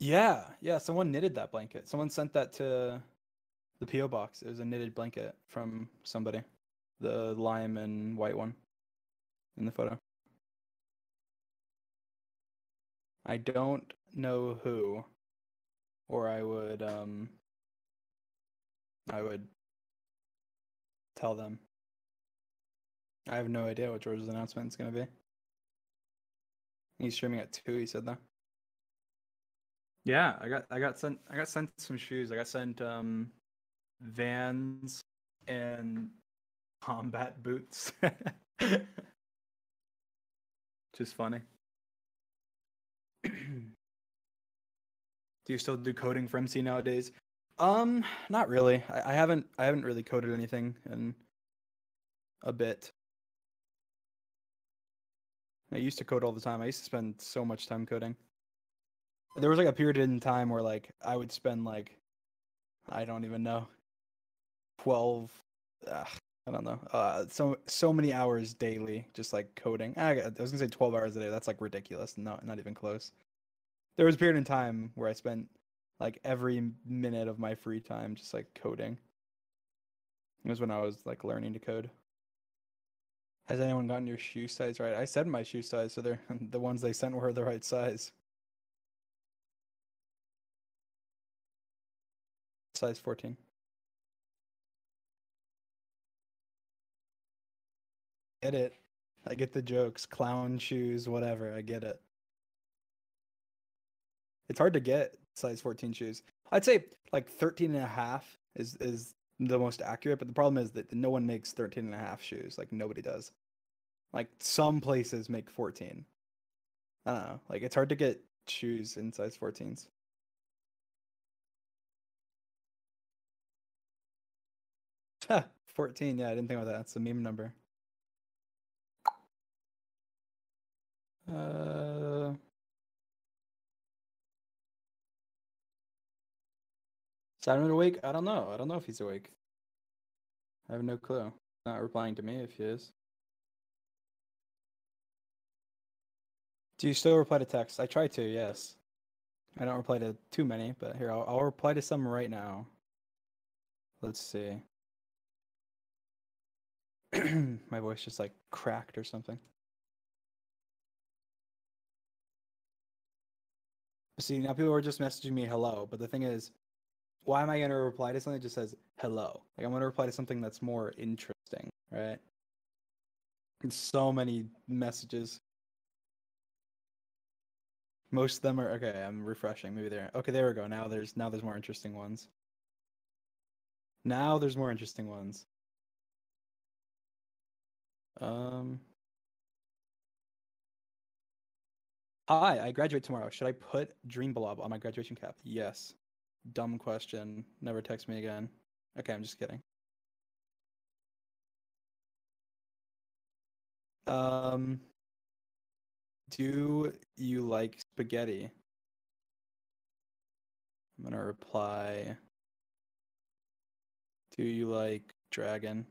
Yeah, yeah. Someone knitted that blanket. Someone sent that to the PO box. It was a knitted blanket from somebody. The lime and white one in the photo. I don't know who, or I would um I would tell them. I have no idea what George's announcement is going to be. He's streaming at two. He said that. Yeah, I got I got sent I got sent some shoes. I got sent um Vans and combat boots. Just funny. do you still do coding for MC nowadays? Um, not really. I, I haven't I haven't really coded anything in a bit. I used to code all the time. I used to spend so much time coding. There was like a period in time where like I would spend like I don't even know 12 ugh, I don't know. Uh so so many hours daily just like coding. I, I was to say 12 hours a day. That's like ridiculous. No not even close. There was a period in time where I spent like every minute of my free time just like coding. It was when I was like learning to code. Has anyone gotten your shoe size right? I said my shoe size, so they're the ones they sent were the right size. Size 14. Get it. I get the jokes. Clown shoes, whatever. I get it. It's hard to get size 14 shoes. I'd say like 13 and a half is is the most accurate, but the problem is that no one makes 13 and a half shoes. Like nobody does. Like some places make 14. I don't know. Like it's hard to get shoes in size 14s. 14. Yeah, I didn't think about that. That's a meme number. Uh Simon awake? I don't know. I don't know if he's awake. I have no clue. Not replying to me if he is. Do you still reply to text? I try to, yes. I don't reply to too many, but here, I'll, I'll reply to some right now. Let's see. My voice just like cracked or something. See, now people are just messaging me hello, but the thing is, why am I going to reply to something that just says hello? Like I'm going to reply to something that's more interesting, right? So many messages. Most of them are okay. I'm refreshing. Maybe there. Okay, there we go. Now there's now there's more interesting ones. Now there's more interesting ones. Um. Hi, I graduate tomorrow. Should I put Dream Blob on my graduation cap? Yes. Dumb question. Never text me again. Okay, I'm just kidding. Um, do you like spaghetti? I'm gonna reply. Do you like dragon?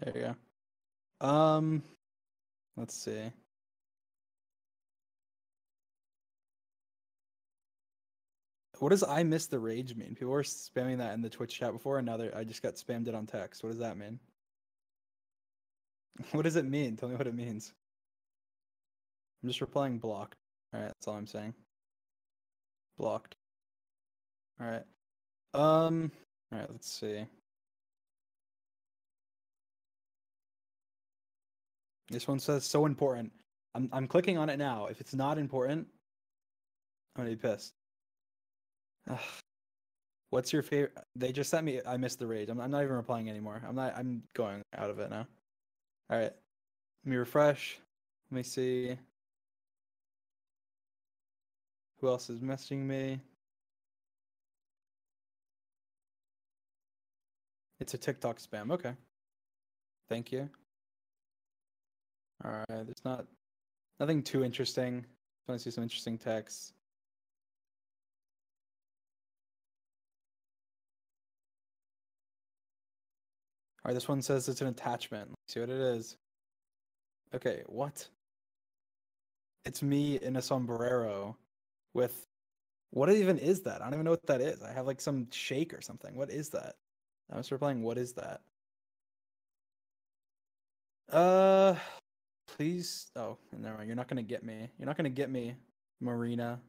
There you go. Um, let's see. What does I miss the rage mean? People were spamming that in the Twitch chat before, and now I just got spammed it on text. What does that mean? What does it mean? Tell me what it means. I'm just replying blocked. Alright, that's all I'm saying. Blocked. Alright. Um alright, let's see. This one says so important. I'm I'm clicking on it now. If it's not important, I'm gonna be pissed. Ugh. What's your favorite? They just sent me. I missed the rage. I'm, I'm not even replying anymore. I'm not. I'm going out of it now. All right. Let me refresh. Let me see. Who else is messaging me? It's a TikTok spam. Okay. Thank you. All right. There's not nothing too interesting. I want to see some interesting text. All right, this one says it's an attachment. Let's see what it is. Okay, what? it's me in a sombrero with what even is that? I don't even know what that is. I have like some shake or something. What is that? I was replying, what is that? Uh please oh never mind. You're not gonna get me. You're not gonna get me, Marina.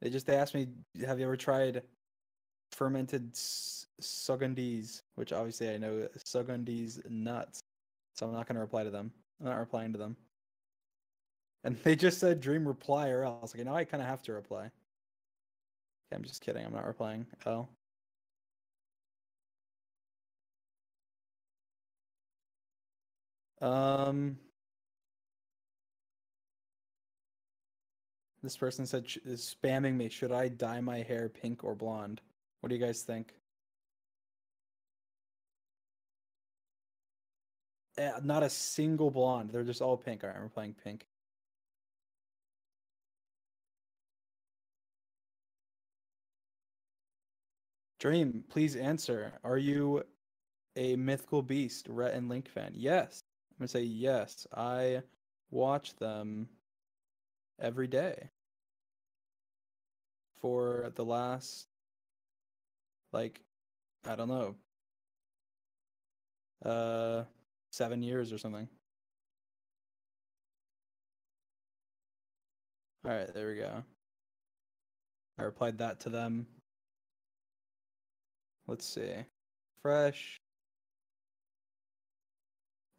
They just they asked me, have you ever tried fermented Sugondese, which obviously I know Sugondese nuts. So I'm not gonna reply to them. I'm not replying to them. And they just said dream reply or else. Okay, now I kind of have to reply. Okay, I'm just kidding. I'm not replying. Oh. Um. This person said is spamming me. Should I dye my hair pink or blonde? What do you guys think? Eh, not a single blonde. They're just all pink. All right, we're playing pink. Dream, please answer. Are you a mythical beast, Rhett and Link fan? Yes. I'm gonna say yes. I watch them every day for the last like I don't know uh seven years or something. All right, there we go. I replied that to them. Let's see. Fresh.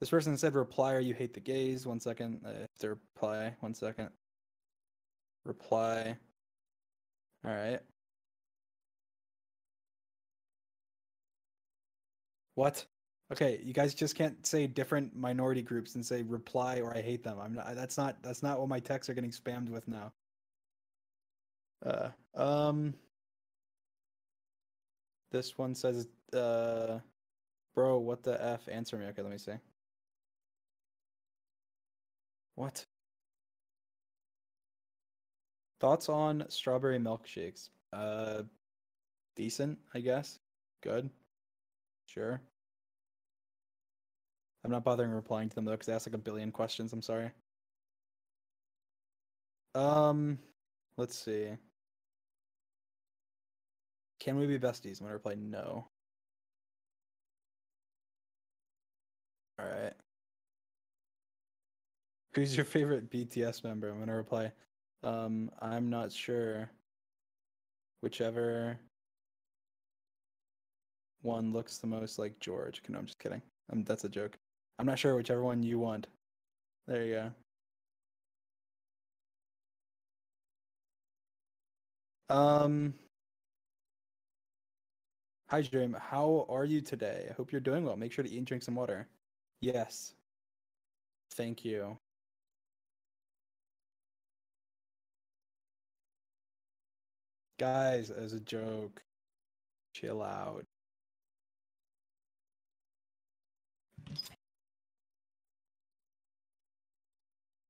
This person said reply or you hate the gays. One second. Have to reply. One second. Reply. All right. What? Okay, you guys just can't say different minority groups and say reply or I hate them. I'm not. That's not. That's not what my texts are getting spammed with now. Uh, um. This one says, uh, bro, what the F? Answer me. Okay, let me see. What? Thoughts on strawberry milkshakes? Uh, decent, I guess. Good. Sure. I'm not bothering replying to them though, because they asked like a billion questions. I'm sorry. Um, let's see. Can we be besties? I'm gonna reply no. All right. Who's your favorite BTS member? I'm gonna reply. Um, I'm not sure. Whichever one looks the most like George. No, I'm just kidding. Um, that's a joke. I'm not sure whichever one you want. There you go. Um, Hi, Dream. How are you today? I hope you're doing well. Make sure to eat and drink some water. Yes. Thank you. Guys, as a joke, chill out.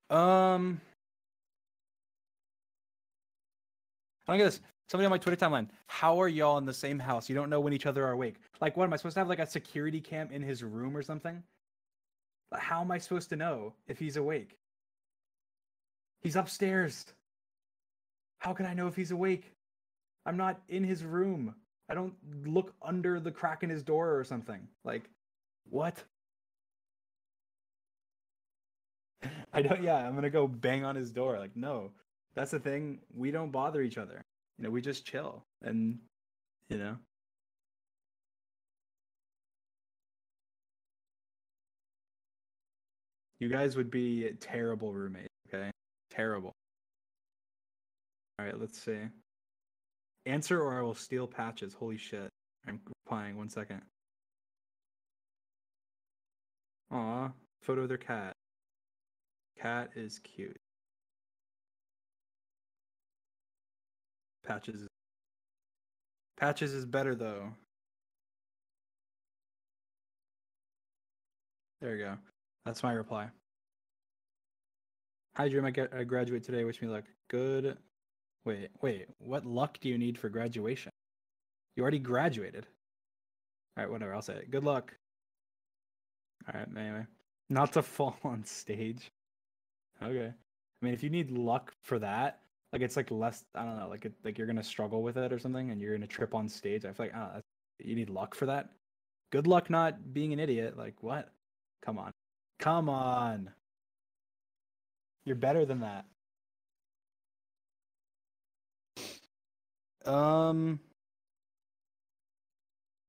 Um, I don't get this somebody on my Twitter timeline, how are y'all in the same house? You don't know when each other are awake. Like, what am I supposed to have like a security cam in his room or something? How am I supposed to know if he's awake? He's upstairs. How can I know if he's awake? I'm not in his room. I don't look under the crack in his door or something. Like, what? I don't, yeah, I'm gonna go bang on his door. Like, no, that's the thing. We don't bother each other you know, we just chill and you know. You guys would be terrible roommates, okay? Terrible. All right, let's see. Answer or I will steal patches. Holy shit. I'm replying. One second. Aw, photo of their cat. Cat is cute. Patches. Patches is better though. There you go. That's my reply. Hi, Dream. I, get, I graduate today. Wish me luck. Good. Wait, wait. What luck do you need for graduation? You already graduated. All right, whatever. I'll say it. Good luck. All right. Anyway, not to fall on stage. Okay. I mean, if you need luck for that, like it's like less. I don't know, like it, like you're gonna struggle with it or something, and you're gonna trip on stage. I feel like oh, you need luck for that. Good luck not being an idiot. Like what? Come on, come on. You're better than that. Um,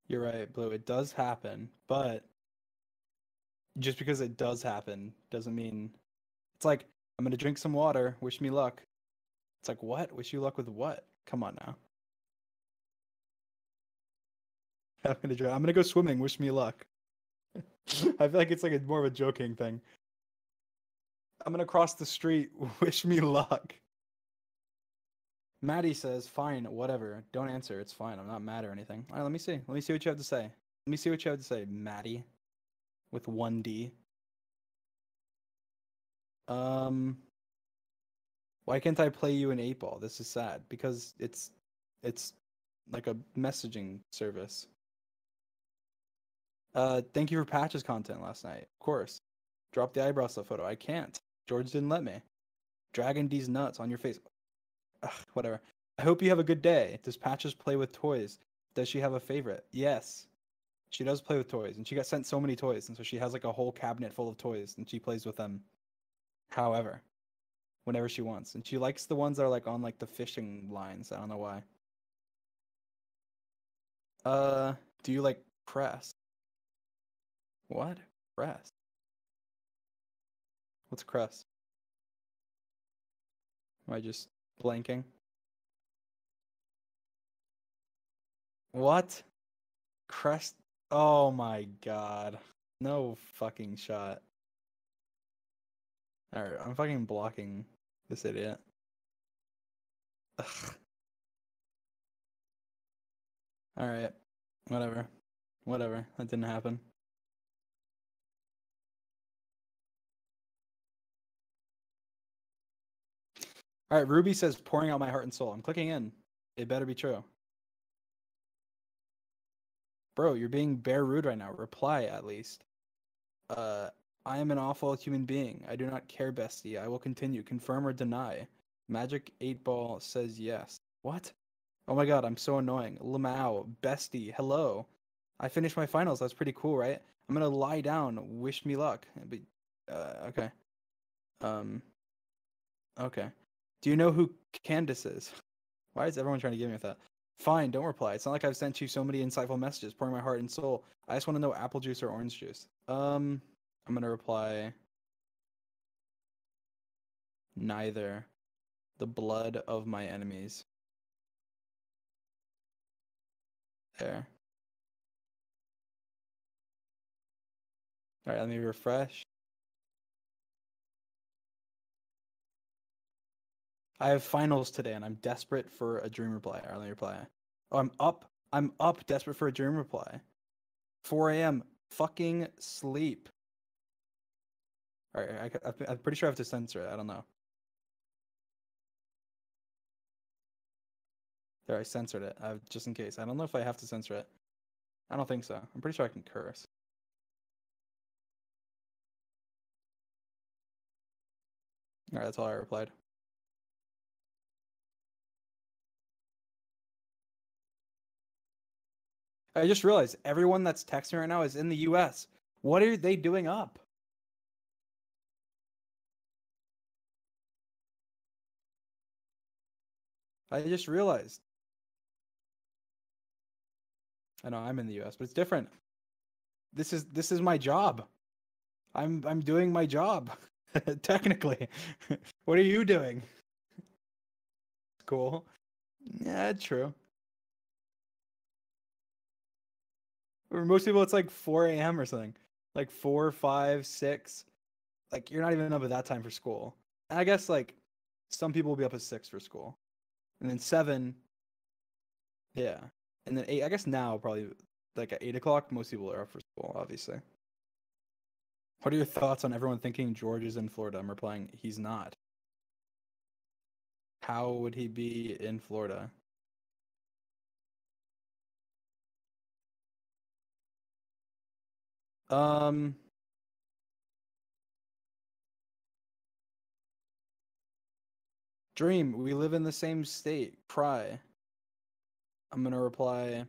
you're right, Blue. It does happen, but just because it does happen doesn't mean it's like I'm gonna drink some water. Wish me luck. It's like what? Wish you luck with what? Come on now. I'm gonna drink. I'm gonna go swimming. Wish me luck. I feel like it's like a more of a joking thing. I'm gonna cross the street. Wish me luck. Maddie says, "Fine, whatever. Don't answer. It's fine. I'm not mad or anything." All right, let me see. Let me see what you have to say. Let me see what you have to say, Maddie, with one D. Um, why can't I play you an eight ball? This is sad because it's it's like a messaging service. Uh, thank you for patches content last night. Of course. Drop the eyebrow stuff photo. I can't. George didn't let me. Dragon D's nuts on your face. Ugh, whatever. I hope you have a good day. Does Patches play with toys? Does she have a favorite? Yes. She does play with toys, and she got sent so many toys, and so she has like a whole cabinet full of toys, and she plays with them. However, whenever she wants, and she likes the ones that are like on like the fishing lines. I don't know why. Uh, do you like press? What press? What's crest? Am I just blanking? What? Crest? Oh my god. No fucking shot. Alright, I'm fucking blocking this idiot. Alright. Whatever. Whatever. That didn't happen. All right, Ruby says pouring out my heart and soul. I'm clicking in. It better be true. Bro, you're being bare rude right now. Reply at least. Uh, I am an awful human being. I do not care, bestie. I will continue. Confirm or deny. Magic 8 Ball says yes. What? Oh my god, I'm so annoying. Lamau, bestie, hello. I finished my finals. That's pretty cool, right? I'm gonna lie down. Wish me luck. But, uh, okay. Um. Okay. Do you know who Candace is? Why is everyone trying to give me that? Fine, don't reply. It's not like I've sent you so many insightful messages, pouring my heart and soul. I just want to know apple juice or orange juice. Um, I'm gonna reply. Neither. The blood of my enemies. There. Alright, let me refresh. I have finals today and I'm desperate for a dream reply. Or reply. Oh, I'm up. I'm up, desperate for a dream reply. 4 a.m. Fucking sleep. All right, I, I'm pretty sure I have to censor it. I don't know. There, I censored it. Uh, just in case. I don't know if I have to censor it. I don't think so. I'm pretty sure I can curse. All right, that's all I replied. I just realized everyone that's texting right now is in the US. What are they doing up? I just realized. I know I'm in the US, but it's different. This is this is my job. I'm I'm doing my job. Technically. what are you doing? Cool. Yeah, true. For most people, it's like 4 a.m. or something, like four, five, six. Like you're not even up at that time for school. And I guess like some people will be up at six for school, and then seven. Yeah, and then eight. I guess now probably like at eight o'clock, most people are up for school. Obviously. What are your thoughts on everyone thinking George is in Florida? I'm replying, he's not. How would he be in Florida? Um, Dream, we live in the same state. Cry. I'm gonna reply,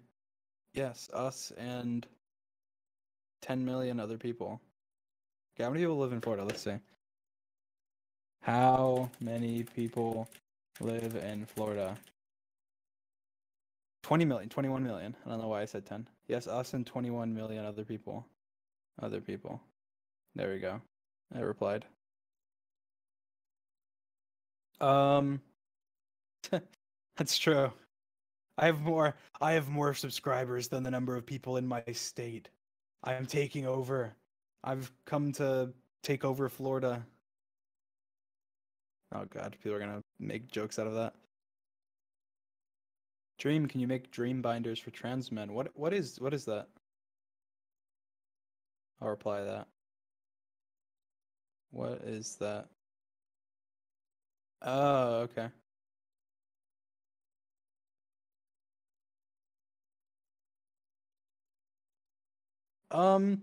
yes, us and 10 million other people. Okay, how many people live in Florida? Let's see. How many people live in Florida? 20 million, 21 million. I don't know why I said 10. Yes, us and 21 million other people. Other people. There we go. I replied. Um That's true. I have more I have more subscribers than the number of people in my state. I am taking over. I've come to take over Florida. Oh god, people are gonna make jokes out of that. Dream, can you make dream binders for trans men? What what is what is that? I'll reply that. What is that? Oh, okay. Um,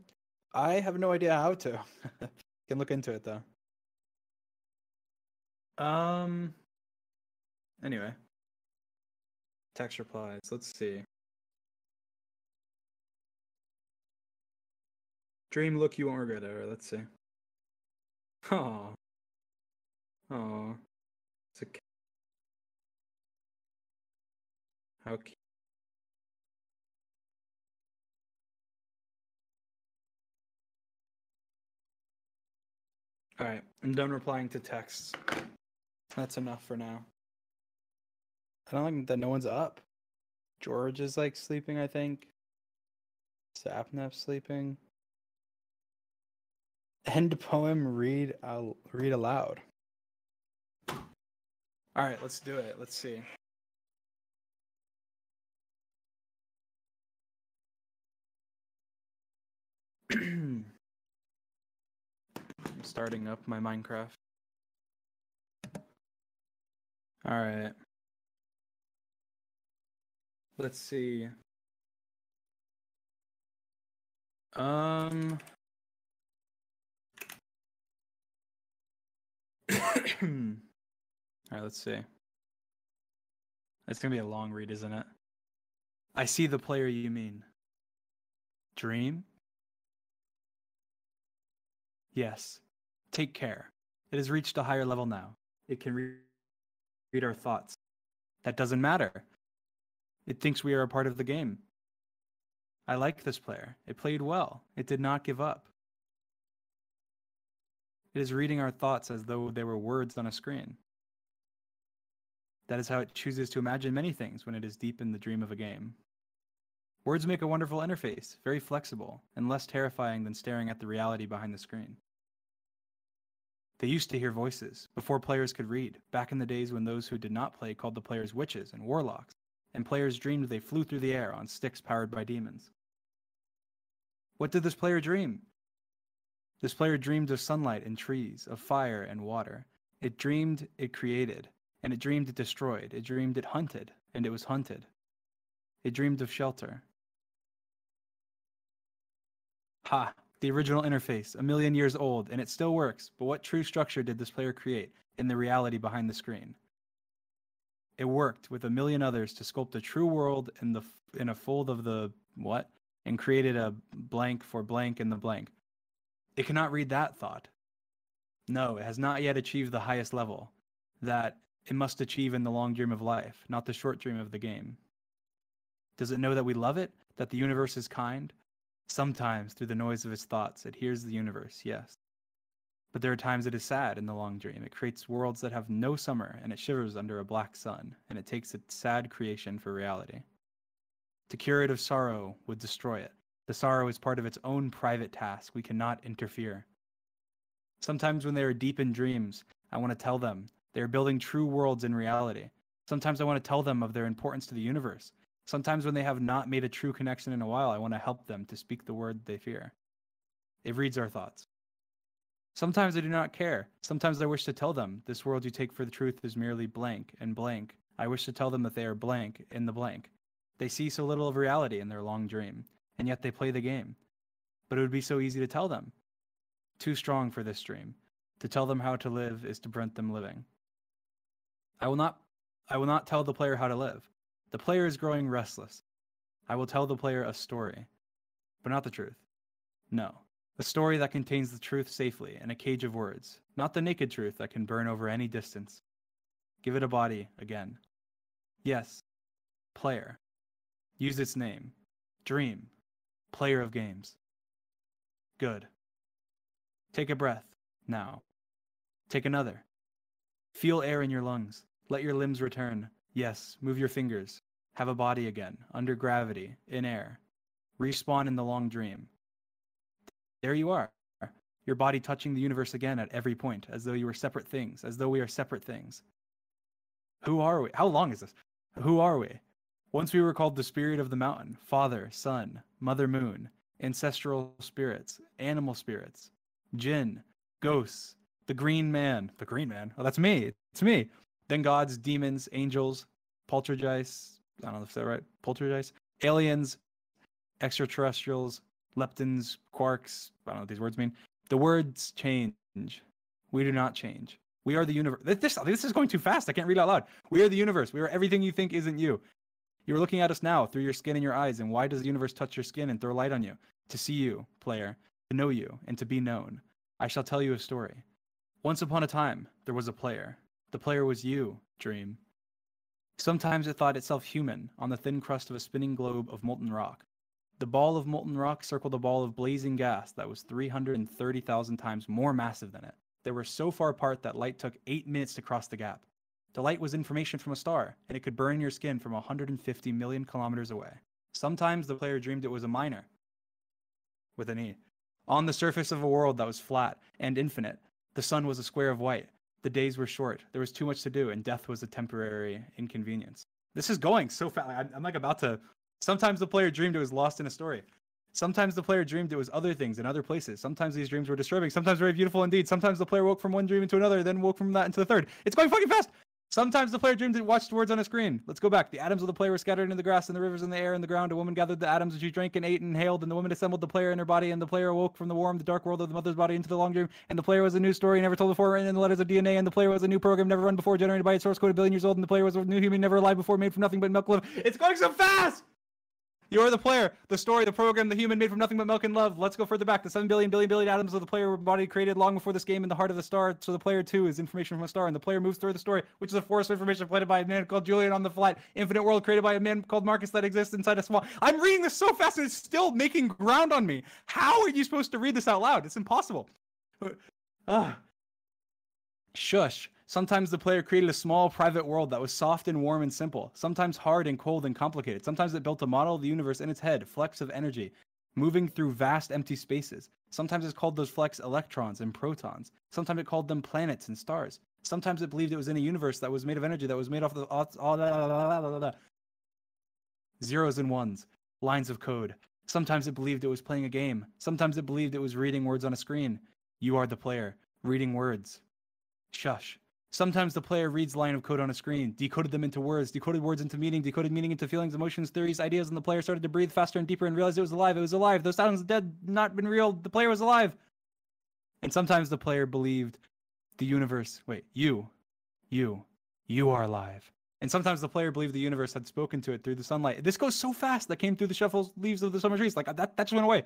I have no idea how to. Can look into it though. Um. Anyway, text replies. Let's see. Dream look you won't regret it. Let's see. Oh. Oh. It's a. How cute. All right, I'm done replying to texts. That's enough for now. I don't think that no one's up. George is like sleeping, I think. Sapnap's sleeping. End poem read I'll read aloud. All right, let's do it. Let's see. I'm starting up my Minecraft. All right. Let's see. Um. All right, let's see. It's gonna be a long read, isn't it? I see the player you mean. Dream? Yes. Take care. It has reached a higher level now. It can re- read our thoughts. That doesn't matter. It thinks we are a part of the game. I like this player. It played well. It did not give up. It is reading our thoughts as though they were words on a screen. That is how it chooses to imagine many things when it is deep in the dream of a game. Words make a wonderful interface, very flexible, and less terrifying than staring at the reality behind the screen. They used to hear voices, before players could read, back in the days when those who did not play called the players witches and warlocks, and players dreamed they flew through the air on sticks powered by demons. What did this player dream? This player dreamed of sunlight and trees, of fire and water. It dreamed it created, and it dreamed it destroyed. It dreamed it hunted, and it was hunted. It dreamed of shelter. Ha! The original interface, a million years old, and it still works, but what true structure did this player create in the reality behind the screen? It worked with a million others to sculpt a true world in the in a fold of the what and created a blank for blank in the blank. It cannot read that thought. No, it has not yet achieved the highest level that it must achieve in the long dream of life, not the short dream of the game. Does it know that we love it, that the universe is kind? Sometimes, through the noise of its thoughts, it hears the universe, yes. But there are times it is sad in the long dream. It creates worlds that have no summer, and it shivers under a black sun, and it takes its sad creation for reality. To cure it of sorrow would destroy it. The sorrow is part of its own private task. We cannot interfere. Sometimes, when they are deep in dreams, I want to tell them they are building true worlds in reality. Sometimes I want to tell them of their importance to the universe. Sometimes, when they have not made a true connection in a while, I want to help them to speak the word they fear. It reads our thoughts. Sometimes I do not care. Sometimes I wish to tell them this world you take for the truth is merely blank and blank. I wish to tell them that they are blank in the blank. They see so little of reality in their long dream, and yet they play the game. But it would be so easy to tell them. Too strong for this dream. To tell them how to live is to prevent them living. I will not I will not tell the player how to live. The player is growing restless. I will tell the player a story, but not the truth. No, a story that contains the truth safely in a cage of words, not the naked truth that can burn over any distance. Give it a body again. Yes, player. Use its name. Dream. Player of games. Good. Take a breath, now. Take another. Feel air in your lungs. Let your limbs return. Yes, move your fingers. Have a body again, under gravity, in air. Respawn in the long dream. There you are. Your body touching the universe again at every point, as though you were separate things, as though we are separate things. Who are we? How long is this? Who are we? Once we were called the spirit of the mountain, father, son, mother moon, ancestral spirits, animal spirits, jinn, ghosts, the green man. The green man? Oh, that's me. It's me. Then gods, demons, angels, poltergeists. I don't know if that's right. Poltergeists, aliens, extraterrestrials, leptons, quarks. I don't know what these words mean. The words change. We do not change. We are the universe. This, this is going too fast. I can't read out loud. We are the universe. We are everything you think isn't you. You're looking at us now through your skin and your eyes. And why does the universe touch your skin and throw light on you? To see you, player, to know you, and to be known. I shall tell you a story. Once upon a time, there was a player. The player was you, Dream. Sometimes it thought itself human on the thin crust of a spinning globe of molten rock. The ball of molten rock circled a ball of blazing gas that was 330,000 times more massive than it. They were so far apart that light took eight minutes to cross the gap. The light was information from a star, and it could burn your skin from 150 million kilometers away. Sometimes the player dreamed it was a miner, with an E, on the surface of a world that was flat and infinite. The sun was a square of white. The days were short. There was too much to do, and death was a temporary inconvenience. This is going so fast. I'm, I'm like about to. Sometimes the player dreamed it was lost in a story. Sometimes the player dreamed it was other things in other places. Sometimes these dreams were disturbing. Sometimes very beautiful indeed. Sometimes the player woke from one dream into another, then woke from that into the third. It's going fucking fast. Sometimes the player dreamed and watched words on a screen. Let's go back. The atoms of the player were scattered in the grass and the rivers and the air and the ground. A woman gathered the atoms and she drank and ate and inhaled. And the woman assembled the player in her body. And the player awoke from the warm, the dark world of the mother's body into the long dream. And the player was a new story never told before, written in the letters of DNA. And the player was a new program never run before, generated by its source code a billion years old. And the player was a new human never alive before, made from nothing but milk. It's going so fast! You are the player, the story, the program, the human made from nothing but milk and love. Let's go further back. The 7 billion billion billion atoms of the player body created long before this game in the heart of the star. So the player too is information from a star, and the player moves through the story, which is a force of information planted by a man called Julian on the flat infinite world created by a man called Markus that exists inside a small. I'm reading this so fast and it's still making ground on me. How are you supposed to read this out loud? It's impossible. Ah. Shush. Sometimes the player created a small private world that was soft and warm and simple, sometimes hard and cold and complicated. Sometimes it built a model of the universe in its head, flecks of energy, moving through vast empty spaces. Sometimes it called those flecks electrons and protons. Sometimes it called them planets and stars. Sometimes it believed it was in a universe that was made of energy that was made off of all, all, zeros and ones, lines of code. Sometimes it believed it was playing a game. Sometimes it believed it was reading words on a screen. You are the player, reading words. Shush. Sometimes the player reads line of code on a screen, decoded them into words, decoded words into meaning, decoded meaning into feelings, emotions, theories, ideas, and the player started to breathe faster and deeper and realized it was alive. It was alive. Those sounds dead, not been real. The player was alive. And sometimes the player believed the universe. Wait, you, you, you are alive. And sometimes the player believed the universe had spoken to it through the sunlight. This goes so fast that came through the shuffle leaves of the summer trees. Like that, that just went away.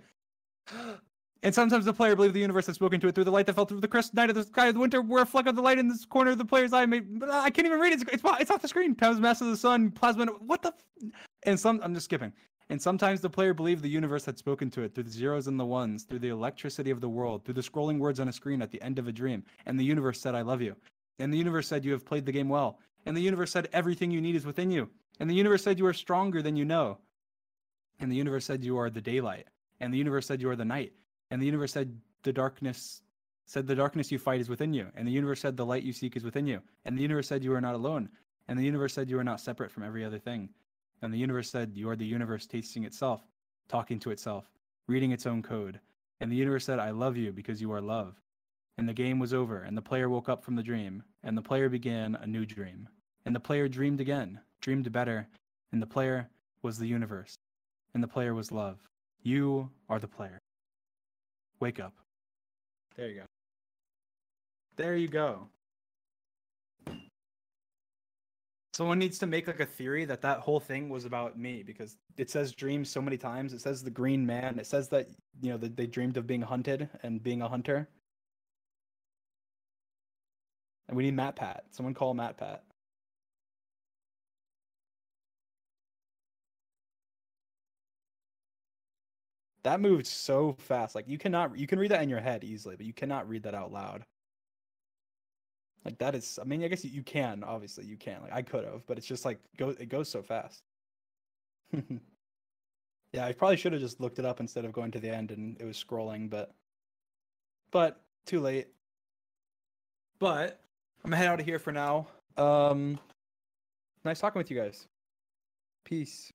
And sometimes the player believed the universe had spoken to it through the light that fell through the crest night of the sky of the winter, where a fleck of the light in this corner of the player's eye made. But I can't even read it. It's, it's, it's off the screen. Times mass of the sun, plasma. What the? F- and some, I'm just skipping. And sometimes the player believed the universe had spoken to it through the zeros and the ones, through the electricity of the world, through the scrolling words on a screen at the end of a dream. And the universe said, I love you. And the universe said, You have played the game well. And the universe said, Everything you need is within you. And the universe said, You are stronger than you know. And the universe said, You are the daylight. And the universe said, You are the night. And the universe said, the darkness said the darkness you fight is within you and the universe said the light you seek is within you and the universe said you are not alone and the universe said you are not separate from every other thing and the universe said you are the universe tasting itself talking to itself reading its own code and the universe said i love you because you are love and the game was over and the player woke up from the dream and the player began a new dream and the player dreamed again dreamed better and the player was the universe and the player was love you are the player wake up there you go. There you go. Someone needs to make like a theory that that whole thing was about me because it says dreams so many times. It says the green man. It says that you know that they dreamed of being hunted and being a hunter. And we need MatPat. Someone call MatPat. That moved so fast. Like you cannot you can read that in your head easily, but you cannot read that out loud. Like that is I mean, I guess you can, obviously you can. Like I could have, but it's just like go it goes so fast. yeah, I probably should have just looked it up instead of going to the end and it was scrolling, but but too late. But I'm gonna head out of here for now. Um nice talking with you guys. Peace.